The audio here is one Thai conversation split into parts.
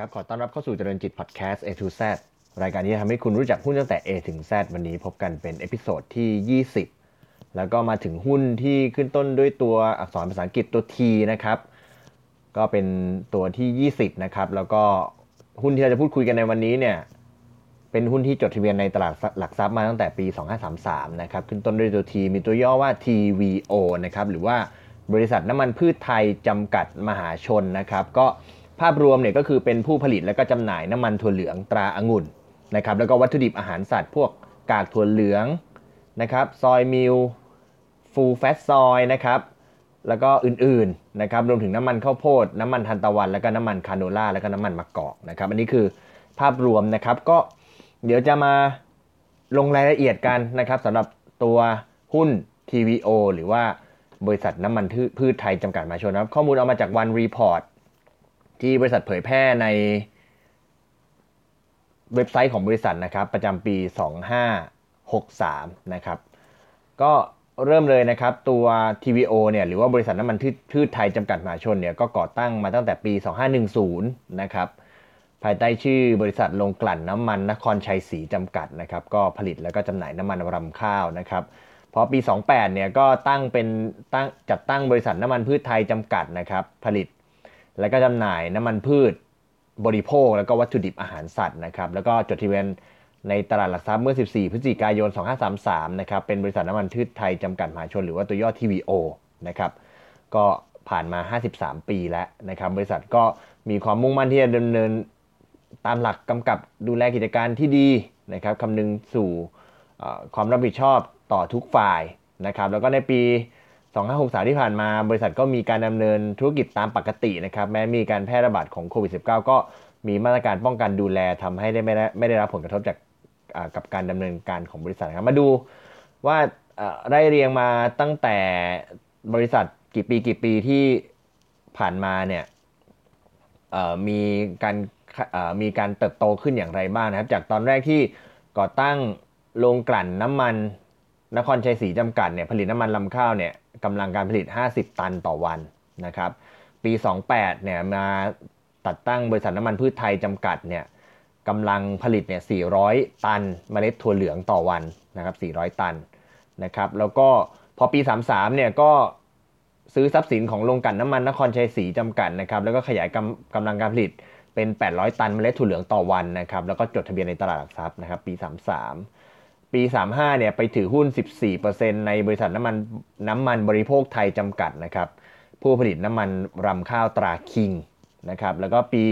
ครับ ขอต้อนรับเข้าสู่เจริญจิตพอดแคสต์ A to Z รายการที่จะทำให้คุณรู้จักหุ้นตั้งแต่ A ถึง Z วันนี้พบกันเป็น episode ที่ 20 แล้วก็มาถึงหุ้นที่ขึ้นต้นด้วยตัวอักษรภาษาอังกฤษตัว T นะครับ ก็เป็นตัวที่ 20 นะครับ แล้วก็หุ้นที่เราจะพูดคุยกันในวันนี้เนี่ย เป็นหุ้นที่จดทะเบียนในตลาดหลักทรัพย์มาตั้งแต่ปี 2533 นะครับ ขึ้นต้นด้วยตัว T มีตัวย่อว่า TVO นะครับ หรือว่าบริษัทน้ำมันพืชไทยจำกัดมหาชนนะครับ ก็ ภาพรวมเนี่ยก็คือเป็นผู้ผลิตและก็จำหน่ายน้ำมันถั่วเหลืองตราองุ่นนะครับแล้วก็วัตถุดิบอาหารสัตว์ พวกกากถั่วเหลืองนะครับซอยมิลฟูลแฟตซอยนะครับแล้วก็อื่นๆนะครับรวมถึงน้ำมันข้าวโพด น้ำมันทันตะวัน แล้วก็น้ำมันคาโนล่าแล้วก็น้ำมันมะกอกนะครับอันนี้คือภาพรวมนะครับก็เดี๋ยวจะมาลงรายละเอียดกันนะครับสำหรับตัวหุ้น TVO หรือว่าบริษัทน้ำมันพืชไทยจำกัดมหาชนนะครับข้อมูลเอามาจาก annual report ที่บริษัทเผยแพร่ในเว็บไซต์ของบริษัทนะครับ ประจำปี 2563 นะครับ ก็เริ่มเลยนะครับ ตัว TVO เนี่ยหรือว่าบริษัทน้ำมันพืชไทยจำกัดมหาชนเนี่ยก็ก่อตั้งมาตั้งแต่ปี 2510 นะครับ ภายใต้ชื่อบริษัทโรงกลั่นน้ำมันนครชัยศรีจำกัดนะครับ ก็ผลิตแล้วก็จำหน่ายน้ำมันรำข้าวนะครับพอปี 28 เนี่ยก็ตั้งเป็นตั้งจัดตั้งบริษัทน้ำมันพืชไทยจำกัดนะครับ ผลิต และก็จำหน่ายน้ำมันพืชบริโภค แล้วก็วัตถุดิบอาหารสัตว์นะครับ แล้วก็จดทะเบียนในตลาดหลักทรัพย์เมื่อ 14 พฤศจิกายน 2533 นะครับ เป็นบริษัทน้ำมันพืชไทยจำกัดมหาชน หรือว่าตัวย่อ TVO นะครับ ก็ผ่านมา 53 ปีแล้วนะครับ บริษัทก็มีความมุ่งมั่นที่จะดำเนินตามหลักกำกับดูแลกิจการที่ดีนะครับคำนึงสู่ความรับผิดชอบต่อทุกฝ่ายนะครับ แล้วก็ในปี 2563 ที่ผ่านมาบริษัทก็มีการดำเนินธุรกิจตามปกตินะครับ แม้มีการแพร่ระบาดของโควิด -19 ก็มีมาตรการป้องกันดูแลทำให้ได้ไม่ได้ไม่ได้รับผลกระทบจากกับการดำเนินการของบริษัทครับมาดูว่าได้เรียงมาตั้งแต่บริษัทกี่ปีกี่ปีที่ผ่านมาเนี่ยมีการมีการเติบโตขึ้นอย่างไรบ้างนะครับ จากตอนแรกที่ก่อตั้งโรงกลั่นน้ำมันนครชัยศรีจำกัดเนี่ยผลิตน้ำมันลำข้าวเนี่ย กำลังการผลิต 50 ตันต่อวันนะครับปี 28เนี่ยมาตัดตั้งบริษัทน้ำมันพืชไทยจำกัดเนี่ยกำลังผลิตเนี่ย 400 ตันเมล็ดถั่วเหลืองต่อวันนะครับ 400 ตันนะครับ แล้วก็พอปี 33เนี่ยก็ซื้อทรัพย์สินของโรงกลั่นน้ำมันนครชัยศรีจำกัดนะครับ แล้วก็ขยายกำกำลังการผลิตเป็น 800 ตันเมล็ดถั่วเหลืองต่อวันนะครับ แล้วก็จดทะเบียนในตลาดหลักทรัพย์นะครับ ปี 33 ปี 35 เนี่ยไปถือหุ้น 14%ในบริษัทน้ำมันน้ำมันบริโภคไทยจำกัดนะครับ ผู้ผลิตน้ำมันรำข้าวตราคิงนะครับ แล้วก็ปี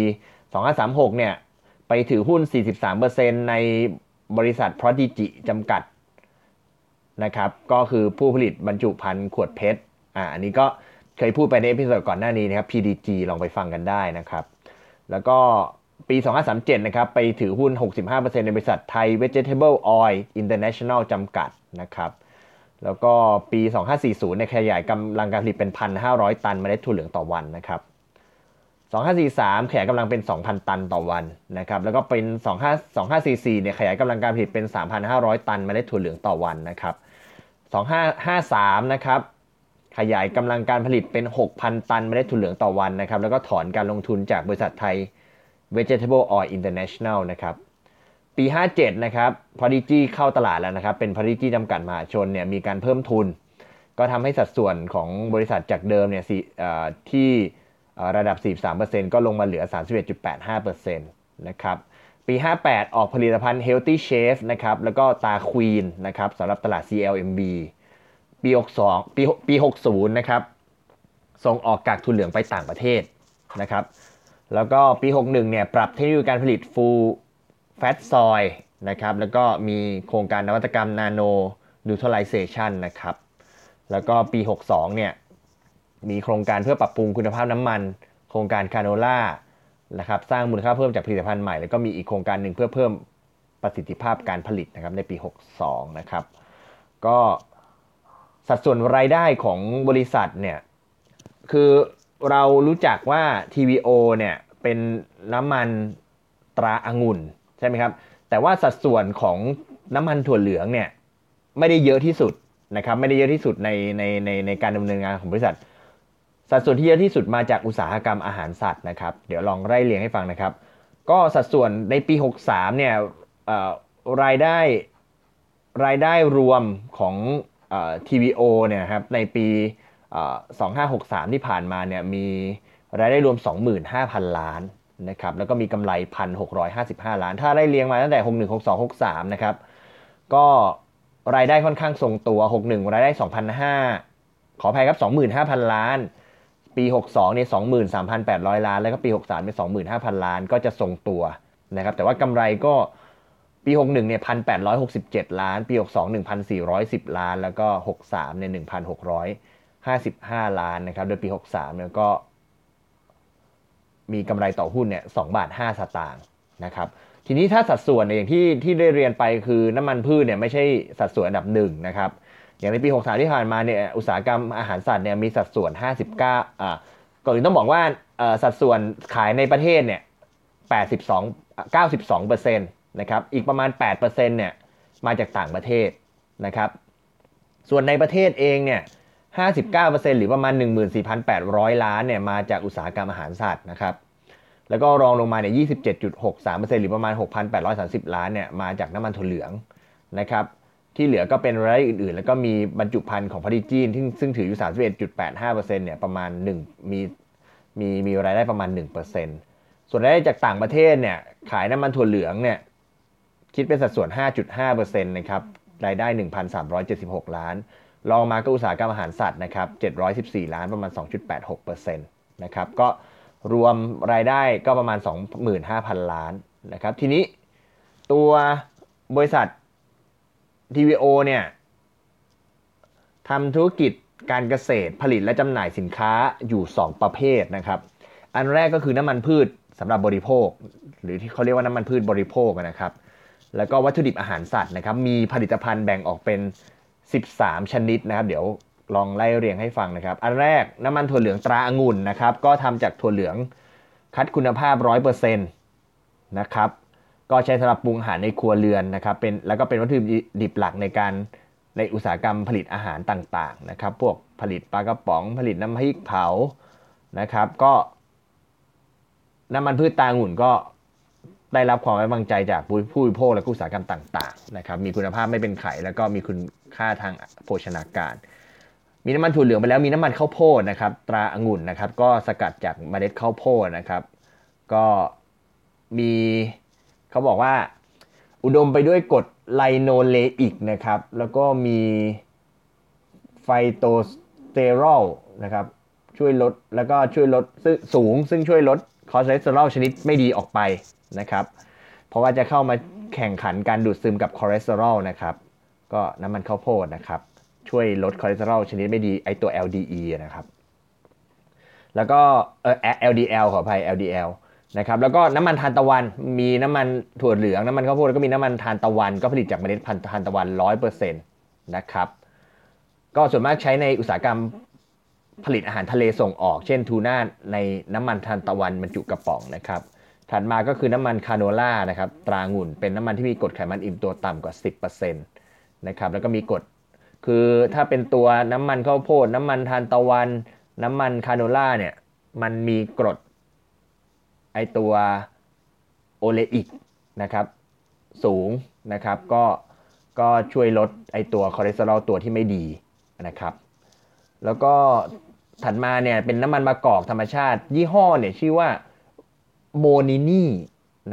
2536 เนี่ยไปถือหุ้น 43%ในบริษัทพรอดิจิจำกัดนะครับ ก็คือผู้ผลิตบรรจุภัณฑ์ขวด PET อ่า อันนี้ก็เคยพูดไปใน episode ก่อนหน้านี้นะครับ PDG ลองไปฟังกันได้นะครับ แล้วก็ ปี 2537 นะครับ ไปถือหุ้น 65%ในบริษัทไทย Vegetable Oil International จำกัดนะครับ แล้วก็ปี 2540 ในขยายกำลังการผลิตเป็น 1,500 ตันเมล็ดถั่วเหลืองต่อวันนะครับ 2543 ขยายกำลังเป็น 2,000 ตันต่อวันนะครับ แล้วก็เป็น 25 2544 เนี่ยขยายกำลังการผลิตเป็น 3,500 ตันเมล็ดถั่วเหลืองต่อวันนะครับ 2553 นะครับขยายกำลังการผลิตเป็น 6,000 ตันเมล็ดถั่วเหลืองต่อวันนะครับ แล้วก็ถอนการลงทุนจากบริษัทไทย Vegetable Oil International นะครับปี 57 นะครับ Prodigy เข้าตลาดแล้วนะครับ เป็น Prodigy จำกัดมหาชนเนี่ยมีการเพิ่มทุน ก็ทำให้สัดส่วนของบริษัทจากเดิมเนี่ยที่ระดับ 43%ก็ลงมาเหลือ 31.85%นะครับปี 58 ออกผลิตภัณฑ์ Healthy Chef นะครับแล้วก็ตาควีนนะครับสำหรับตลาด CLMB ปี 62 ปีปี60 นะครับ ส่งออกกากทุนเหลืองไปต่างประเทศนะครับ แล้วก็ปี 61 เนี่ย ปรับเทคโนโลยีการผลิต Full Fat Soy นะครับ แล้วก็มีโครงการนวัตกรรม Nano Neutralization นะครับ แล้วก็ปี 62 เนี่ย มีโครงการเพื่อปรับปรุงคุณภาพน้ำมัน โครงการคาโนล่านะครับ สร้างมูลค่าเพิ่มจากผลิตภัณฑ์ใหม่ แล้วก็มีอีกโครงการหนึ่งเพื่อเพิ่มประสิทธิภาพการผลิตนะครับในปี 62 นะครับ ก็สัดส่วนรายได้ของบริษัทเนี่ย คือ เรารู้จักว่า TVO เนี่ยเป็นน้ำมันตราอางุ่นใช่ไหมครับ แต่ว่าสัดส่วนของน้ำมันถั่วเหลืองเนี่ยไม่ได้เยอะที่สุดนะครับไม่ได้เยอะที่สุดในในในในการดำเนินงานของบริษัท สัดส่วนที่เยอะที่สุดมาจากอุตสาหกรรมอาหารสัตว์นะครับ เดี๋ยวลองไล่เรียงให้ฟังนะครับ ก็สัดส่วนในปี 63เนี่ยรายได้รายได้รวมของ TVO เนี่ยครับในปี 2563 ที่ผ่านมาเนี่ยมีรายได้รวม 25,000 ล้านนะครับแล้วก็มีกำไร 1,655 ล้าน ถ้าไล่เรียงมาตั้งแต่ 61 62 63 นะครับ ก็รายได้ค่อนข้างทรงตัว 61 รายได้ 2,500 ขออภัยครับ 25,000 ล้าน ปี 62 เนี่ย 23,800 ล้าน แล้วก็ปี 63 เป็น 25,000 ล้าน ก็จะทรงตัวนะครับ แต่ว่ากำไรก็ปี 61 เนี่ย 1,867 ล้าน ปี 62 1,410 ล้าน แล้วก็ 63 เนี่ย 1,600 55 ล้านนะครับโดยปี 63เนี่ยก็มีกำไรต่อหุ้นเนี่ย2บาท 5 สตางค์นะครับทีนี้ถ้าสัดส่วนอย่างที่ที่ได้เรียนไปคือน้ำมันพืชเนี่ยไม่ใช่สัดส่วนอันดับหนึ่งนะครับอย่างในปี 63 ที่ผ่านมาเนี่ยอุตสาหกรรมอาหารสัตว์เนี่ยมีสัดส่วน 59อ่าก่อนอื่นต้องบอกว่าสัดส่วนขายในประเทศเนี่ย82 92เปอร์เซ็นต์นะครับอีกประมาณ 8%เนี่ยมาจากต่างประเทศนะครับส่วนในประเทศเองเนี่ย 59%หรือประมาณ 14,800 ล้านเนี่ยมาจากอุตสาหกรรมอาหารสัตว์นะครับ แล้วก็รองลงมาเนี่ย27.63%หรือประมาณ 6,830 ล้านเนี่ยมาจากน้ำมันถั่วเหลืองนะครับ ที่เหลือก็เป็นรายได้อื่นๆ แล้วก็มีบรรจุภัณฑ์ของพาริจีนที่ซึ่งถืออยู่ 31.85%เนี่ยประมาณ 1 มีมีมีรายได้ประมาณ 1%ส่วนรายได้จากต่างประเทศเนี่ยขายน้ำมันถั่วเหลืองเนี่ยคิดเป็นสัดส่วน 5.5%นะครับรายได้ 1,376 ล้าน รองมาก็อุตสาหกรรมอาหารสัตว์นะครับ714 ล้านประมาณ 2.86%นะครับก็รวมรายได้ก็ประมาณ 25,000 ล้านนะครับทีนี้ตัวบริษัท TVO เนี่ยทำธุรกิจการเกษตรผลิตและจำหน่ายสินค้าอยู่ 2 ประเภทนะครับ อันแรกก็คือน้ำมันพืชสำหรับบริโภค หรือที่เขาเรียกว่าน้ำมันพืชบริโภคนะครับ แล้วก็วัตถุดิบอาหารสัตว์นะครับ มีผลิตภัณฑ์แบ่งออกเป็น 13 ชนิดนะครับ เดี๋ยวลองไล่เรียงให้ฟังนะครับ อันแรกน้ำมันถั่วเหลืองตราองุ่นนะครับ ก็ทำจากถั่วเหลืองคัดคุณภาพ 100%นะครับ ก็ใช้สำหรับปรุงอาหารในครัวเรือนนะครับ เป็นแล้วก็เป็นวัตถุดิบหลักในการในอุตสาหกรรมผลิตอาหารต่างๆนะครับ พวกผลิตปลากระป๋อง ผลิตน้ำพริกเผานะครับ ก็น้ำมันพืชตาองุ่นก็ ได้รับความไว้วางใจจากผู้บริโภคและอุตสาหกรรมต่างๆนะครับมีคุณภาพไม่เป็นไข่แล้วก็มีคุณค่าทางโภชนาการ มีน้ำมันถั่วเหลืองไปแล้วมีน้ำมันข้าวโพดนะครับตราองุ่นนะครับก็สกัดจากเมล็ดข้าวโพดนะครับ ก็มีเขาบอกว่า อุดมไปด้วยกรดไลโนเลอิกนะครับแล้วก็มีphytosterol นะครับช่วยลดแล้วก็ช่วยลดสูง ซึ่งช่วยลดคอเลสเตอรอลชนิดไม่ดีออกไป นะครับ เพราะว่าจะเข้ามาแข่งขันการดูดซึมกับคอเลสเตอรอลนะครับ ก็น้ำมันข้าวโพดนะครับ ช่วยลดคอเลสเตอรอลชนิดไม่ดีไอตัว LDE นะครับ แล้วก็เออ LDL ขออภัย LDL นะครับแล้วก็น้ำมันทานตะวันมีน้ำมันถั่วเหลืองน้ำมันข้าวโพดแล้วก็มีน้ำมันทานตะวัน ก็ผลิตจากเมล็ดพันธุ์ทานตะวัน100%นะครับก็ส่วนมากใช้ในอุตสาหกรรมผลิตอาหารทะเลส่งออก เช่นทูน่าในน้ำมันทานตะวันบรรจุกระป๋องนะครับ ถัดมาก็คือน้ำมันคาโนล่านะครับตรางุ่นเป็นน้ำมันที่มีกรดไขมันอิ่มตัวต่ำกว่า 10%นะครับแล้วก็มีกรดคือถ้าเป็นตัวน้ำมันข้าวโพดน้ำมันทานตะวัน น้ำมันคาโนล่าเนี่ยมันมีกรดไอตัวoleic นะครับสูงนะครับก็ก็ช่วยลดไอตัวคอเลสเตอรอลตัวที่ไม่ดีนะครับ แล้วก็ถัดมาเนี่ยเป็นน้ำมันมะกอกธรรมชาติ ยี่ห้อเนี่ยชื่อว่า Monini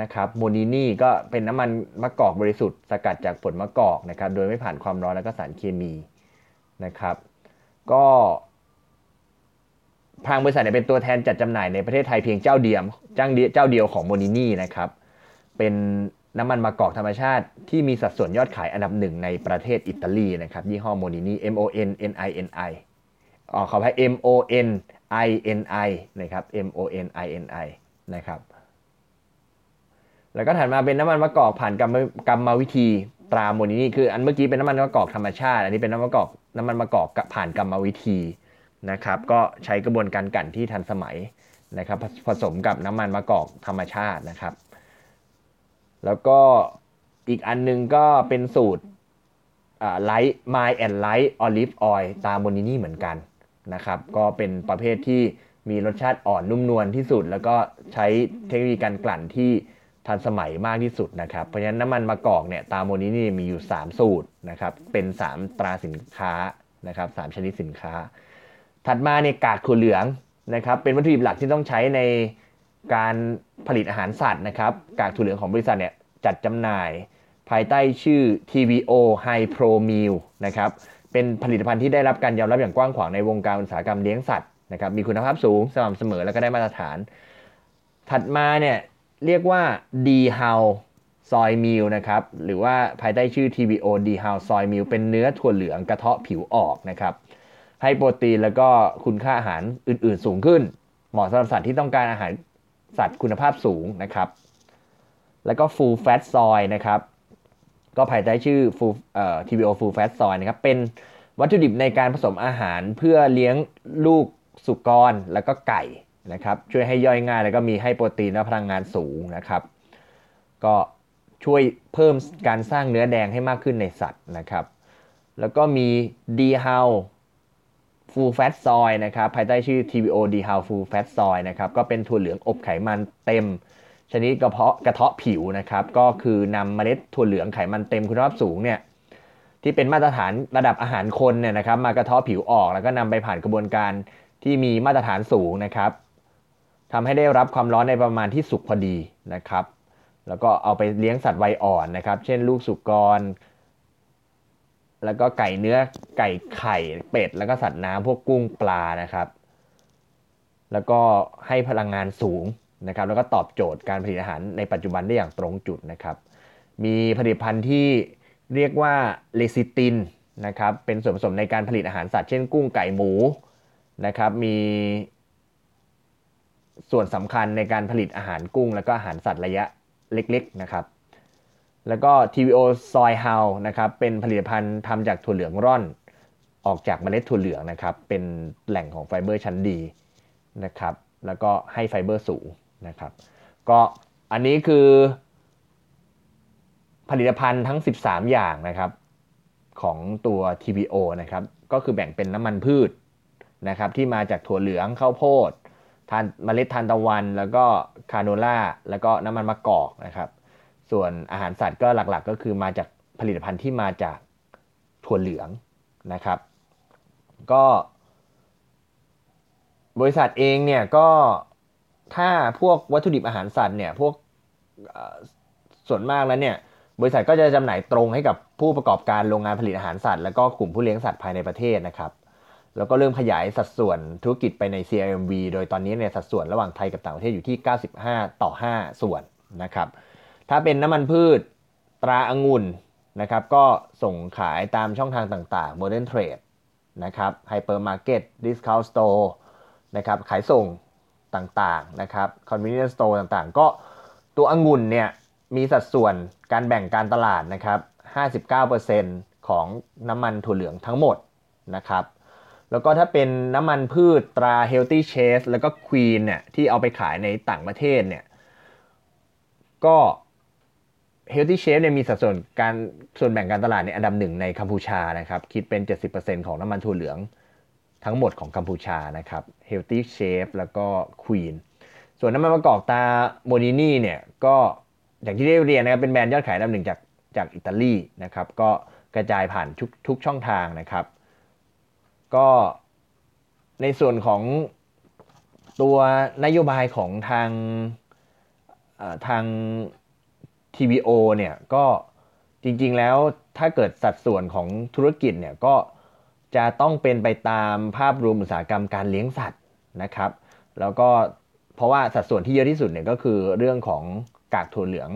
นะครับ Monini ก็เป็นน้ำมันมะกอกบริสุทธิ์สกัดจากผลมะกอกนะครับ โดยไม่ผ่านความร้อนแล้วก็สารเคมีนะครับ ก็ทางบริษัทเนี่ยเป็นตัวแทนจัดจำหน่ายในประเทศไทยเพียงเจ้าเดียวเจ้าเดียวของโมนินีนะครับ เป็นน้ำมันมะกอกธรรมชาติที่มีสัดส่วนยอดขายอันดับหนึ่งในประเทศอิตาลีนะครับ ยี่ห้อโมนินี M O N N I N I อ๋อขอให้ M O N I N I นะครับ M O N I N I นะครับ แล้วก็ถัดมาเป็นน้ำมันมะกอกผ่านกรรมกรรมวิธีตราโมนินี่คือ อันเมื่อกี้เป็นน้ำมันมะกอกธรรมชาติ อันนี้เป็นน้ำมันมะกอกน้ำมันมะกอกผ่านกรรมวิธีนะครับ ก็ใช้กระบวนการกลั่นที่ทันสมัยนะครับ ผสมกับน้ำมันมะกอกธรรมชาตินะครับ แล้วก็อีกอันนึงก็เป็นสูตร light mild and light olive oil ตรา Monini เหมือนกันนะครับ ก็เป็นประเภทที่ มีรสชาติอ่อนนุ่มนวลที่สุด แล้วก็ใช้เทคโนโลยีการกลั่นที่ทันสมัยมากที่สุดนะครับ เพราะฉะนั้นน้ำมันมะกอกเนี่ยตรา Monini นี่มีอยู่ 3 สูตรนะครับ เป็น 3 ตราสินค้านะครับสชนิดสินค้า ถัดมาเนี่ยกากถั่วเหลืองนะครับ เป็นวัตถุดิบหลักที่ต้องใช้ในการผลิตอาหารสัตว์นะครับ กากถั่วเหลืองของบริษัทเนี่ยจัดจำหน่าย ภายใต้ชื่อ TVO High Pro Meal นะครับ เป็นผลิตภัณฑ์ที่ได้รับการยอมรับอย่างกว้างขวางในวงการอุตสาหกรรมเลี้ยงสัตว์ นะครับมีคุณภาพสูงสม่ำเสมอแล้วก็ได้มาตรฐาน ถัดมาเนี่ยเรียกว่า D How Soy Meal นะครับหรือว่าภายใต้ชื่อ TVO D How Soy Meal เป็นเนื้อถั่วเหลืองกระเทาะผิวออกนะครับให้โปรตีนแล้วก็คุณค่าอาหารอื่น ๆ สูงขึ้น เหมาะสำหรับสัตว์ที่ต้องการอาหารสัตว์คุณภาพสูงนะครับ แล้วก็ Full Fat Soy นะครับ ก็ภายใต้ชื่อ Full เอ่อ TVO Full Fat Soy นะครับ เป็นวัตถุดิบในการผสมอาหารเพื่อเลี้ยงลูก สุกรแล้วก็ไก่นะครับช่วยให้ย่อยง่ายแล้วก็มีให้โปรตีนและพลังงานสูงนะครับ ก็ช่วยเพิ่มการสร้างเนื้อแดงให้มากขึ้นในสัตว์นะครับ แล้วก็มี D How Full Fat Soy นะครับภายใต้ชื่อ TVO D How Full Fat Soy นะครับก็เป็นถั่วเหลืองอบไขมันเต็ม ชนิดกระเพาะกระเทาะผิวนะครับ ก็คือนำเมล็ดถั่วเหลืองไขมันเต็มคุณภาพสูงเนี่ยที่เป็นมาตรฐานระดับอาหารคนเนี่ยนะครับมากระเทาะผิวออกแล้วก็นำไปผ่านกระบวนการ ที่มีมาตรฐานสูงนะครับทำให้ได้รับความร้อนในประมาณที่สุกพอดีนะครับ แล้วก็เอาไปเลี้ยงสัตว์วัยอ่อนนะครับ เช่น ลูกสุกร แล้วก็ไก่เนื้อไก่ไข่เป็ด แล้วก็สัตว์น้ำพวกกุ้งปลานะครับ แล้วก็ให้พลังงานสูงนะครับ แล้วก็ตอบโจทย์การผลิตอาหารในปัจจุบันได้อย่างตรงจุดนะครับ มีผลิตภัณฑ์ที่เรียกว่าเลซิตินนะครับ เป็นส่วนผสมในการผลิตอาหารสัตว์เช่น กุ้งไก่หมู นะครับมีส่วนสำคัญในการผลิตอาหารกุ้ง แล้วก็อาหารสัตว์ระยะเล็กๆนะครับแล้วก็ TVO Soy House นะครับเป็นผลิตภัณฑ์ทำจากถั่วเหลืองร่อน ออกจากเมล็ดถั่วเหลืองนะครับเป็นแหล่งของไฟเบอร์ชั้นดีนะครับแล้วก็ให้ไฟเบอร์สูงนะครับก็อันนี้คือผลิตภัณฑ์ทั้ง 13 อย่างนะครับของตัว TVO นะครับก็คือแบ่งเป็นน้ำมันพืช นะครับที่มาจากถั่วเหลืองข้าวโพดทานเมล็ดทานตะวัน แล้วก็คาโนล่าแล้วก็น้ำมันมะกอกนะครับ ส่วนอาหารสัตว์ก็หลักๆ ก็คือมาจากผลิตภัณฑ์ที่มาจากถั่วเหลืองนะครับ ก็บริษัทเองเนี่ยก็ถ้าพวกวัตถุดิบอาหารสัตว์เนี่ยพวกส่วนมากแล้วเนี่ยบริษัทก็จะจำหน่ายตรงให้กับผู้ประกอบการโรงงานผลิตอาหารสัตว์ แล้วก็กลุ่มผู้เลี้ยงสัตว์ภายในประเทศนะครับ แล้วก็เริ่มขยายสัดส่วนธุรกิจไปใน CIMV โดยตอนนี้เนี่ยสัดส่วนระหว่างไทยกับต่างประเทศอยู่ที่ 95 ต่อ 5 ส่วนนะครับถ้าเป็นน้ำมันพืชตราองุ่นนะครับก็ส่งขายตามช่องทางต่างๆ Modern Trade นะครับ Hypermarket Discount Store นะครับขายส่งต่างๆนะครับ Convenience Store ต่างๆ ก็ตัวองุ่นเนี่ยมีสัดส่วนการแบ่งการตลาดนะครับ 59%ของน้ำมันถั่วเหลืองทั้งหมดนะครับ แล้วก็ถ้าเป็นน้ำมันพืชตรา Healthy Chase แล้วก็ Queen เนี่ยที่เอาไปขายในต่างประเทศเนี่ยก็ Healthy Chef เนี่ยมีสัดส่วนการส่วนแบ่งการตลาดในอันดับหนึ่งในกัมพูชานะครับ คิดเป็น 70%ของน้ำมันถั่วเหลืองทั้งหมดของกัมพูชานะครับ Healthy Chef แล้วก็ Queen ส่วนน้ำมันมะกอกตาโมนินี่เนี่ยก็อย่างที่ได้เรียนนะครับเป็นแบรนด์ยอดขายอันดับหนึ่งจากจากอิตาลีนะครับก็กระจายผ่านทุกทุกช่องทางนะครับ ก็ในส่วนของตัวนโยบายของทางทาง TVO เนี่ยก็จริงๆแล้วถ้าเกิดสัดส่วนของธุรกิจเนี่ยก็จะต้องเป็นไปตามภาพรวมอุตสาหกรรมการเลี้ยงสัตว์นะครับ แล้วก็เพราะว่าสัดส่วนที่เยอะที่สุดเนี่ยก็คือเรื่องของกากถั่วเหลือง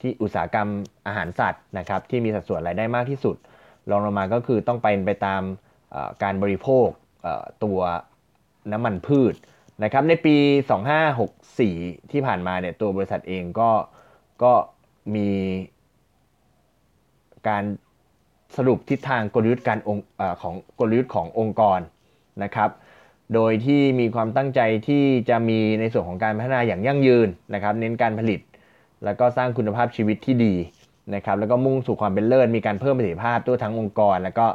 ที่อุตสาหกรรมอาหารสัตว์นะครับที่มีสัดส่วนรายได้มากที่สุดรองลงมาก็คือต้องไปไปตาม การบริโภคตัวน้ำมันพืชนะครับในปี 2564 ที่ผ่านมาเนี่ยตัวบริษัทเองก็ก็มีการสรุปทิศทางกลยุทธ์การองอของกลยุทธ์ขององค์กรนะครับ โดยที่มีความตั้งใจที่จะมีในส่วนของการพัฒนาอย่างยั่งยืนนะครับ เน้นการผลิต แล้วก็สร้างคุณภาพชีวิตที่ดีนะครับ แล้วก็มุ่งสู่ความเป็นเลิศ มีการเพิ่มประสิทธิภาพตัวทั้งองค์กร แล้วก็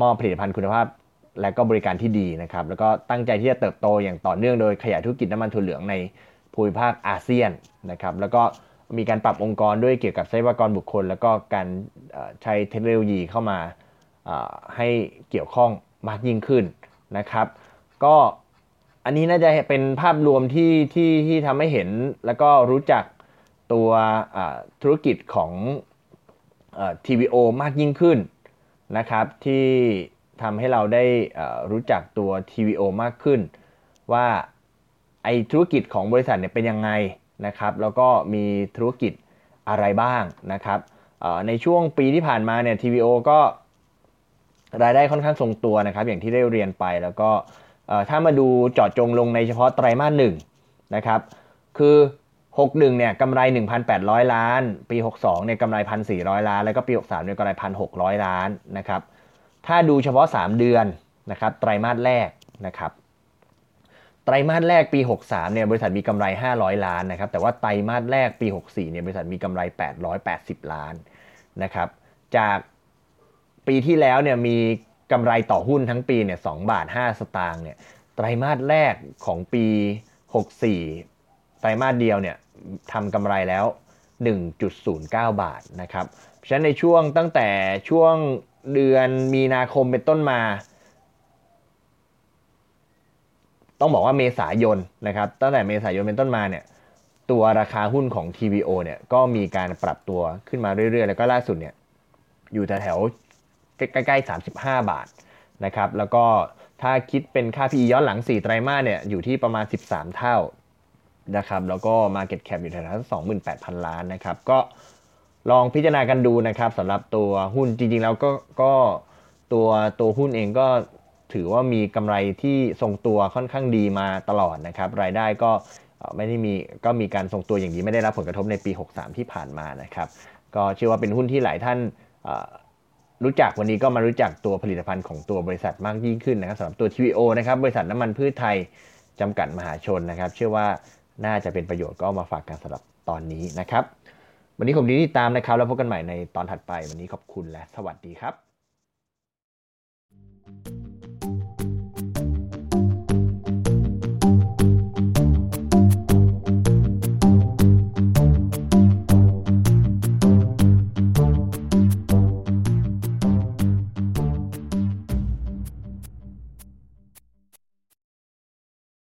มอบผลิตภัณฑ์คุณภาพ และก็บริการที่ดีนะครับ แล้วก็ตั้งใจที่จะเติบโตอย่างต่อเนื่องโดยขยายธุรกิจน้ำมันถั่วเหลืองในภูมิภาคอาเซียนนะครับ แล้วก็มีการปรับองค์กรด้วยเกี่ยวกับทรัพยากรบุคคล แล้วก็การใช้เทคโนโลยีเข้ามาให้เกี่ยวข้องมากยิ่งขึ้นนะครับ ก็อันนี้น่าจะเป็นภาพรวมที่ที่ที่ทำให้เห็นแล้วก็รู้จักตัวธุรกิจของ TVO มากยิ่งขึ้น นะครับที่ทำให้เราได้รู้จักตัว TVO มากขึ้น ว่าไอธุรกิจของบริษัทเนี่ยเป็นยังไงนะครับ แล้วก็มีธุรกิจอะไรบ้างนะครับในช่วงปีที่ผ่านมาเนี่ย TVO ก็รายได้ค่อนข้างทรงตัวนะครับ อย่างที่ได้เรียนไปแล้วก็ถ้ามาดูเจาะจงลงในเฉพาะไตรมาสหนึ่งนะครับ คือ 61เนี่ยกำไร 1,800 ล้าน ปี 62เนี่ยกำไร 1,400 ล้าน แล้วก็ปี 63เนี่ยกำไร 1,600 ล้านนะครับ ถ้าดูเฉพาะ 3 เดือนนะครับ ไตรมาสแรกนะครับ ไตรมาสแรกปี 63เนี่ยบริษัทมีกำไร 500 ล้านนะครับ แต่ว่าไตรมาสแรกปี 64เนี่ยบริษัทมีกำไร 880 ล้านนะครับ จากปีที่แล้วเนี่ยมีกำไรต่อหุ้นทั้งปีเนี่ย2บาท 5 สตางค์เนี่ย ไตรมาสแรกของปี 64 ไตรมาสเดียวเนี่ย ทำกำไรแล้ว 1.09 บาทนะครับฉะนั้นในช่วงตั้งแต่ช่วงเดือนมีนาคมเป็นต้นมา ต้องบอกว่าเมษายนนะครับตั้งแต่เมษายนเป็นต้นมาเนี่ยตัวราคาหุ้นของ TVO เนี่ยก็มีการปรับตัวขึ้นมาเรื่อยๆ แล้วก็ล่าสุดเนี่ยอยู่แถวๆใกล้ๆ 35 บาทนะครับแล้วก็ถ้าคิดเป็นค่า PE ย้อนหลัง 4 ไตรมาสเนี่ยอยู่ที่ประมาณ 13 เท่า นะครับแล้วก็ Market Cap อยู่แถวๆสองหมื่นแปดพันล้านนะครับก็ลองพิจารณากันดูนะครับสำหรับตัวหุ้นจริงๆแล้วก็ก็ตัวตัวหุ้นเองก็ถือว่ามีกำไรที่ทรงตัวค่อนข้างดีมาตลอดนะครับ รายได้ก็ไม่ได้มีก็มีการทรงตัวอย่างนี้ไม่ได้รับผลกระทบในปี 63 ที่ผ่านมานะครับ ก็เชื่อว่าเป็นหุ้นที่หลายท่านรู้จักวันนี้ก็มารู้จักตัวผลิตภัณฑ์ของตัวบริษัทมากยิ่งขึ้นนะครับสำหรับตัว TVO นะครับบริษัทน้ำมันพืชไทยจำกัดมหาชนนะครับ เชื่อว่า น่าจะเป็นประโยชน์ก็มาฝากกันสำหรับตอนนี้นะครับ วันนี้ผมดีที่ตามนะครับ แล้วพบกันใหม่ในตอนถัดไป วันนี้ขอบคุณและสวัสดีครับ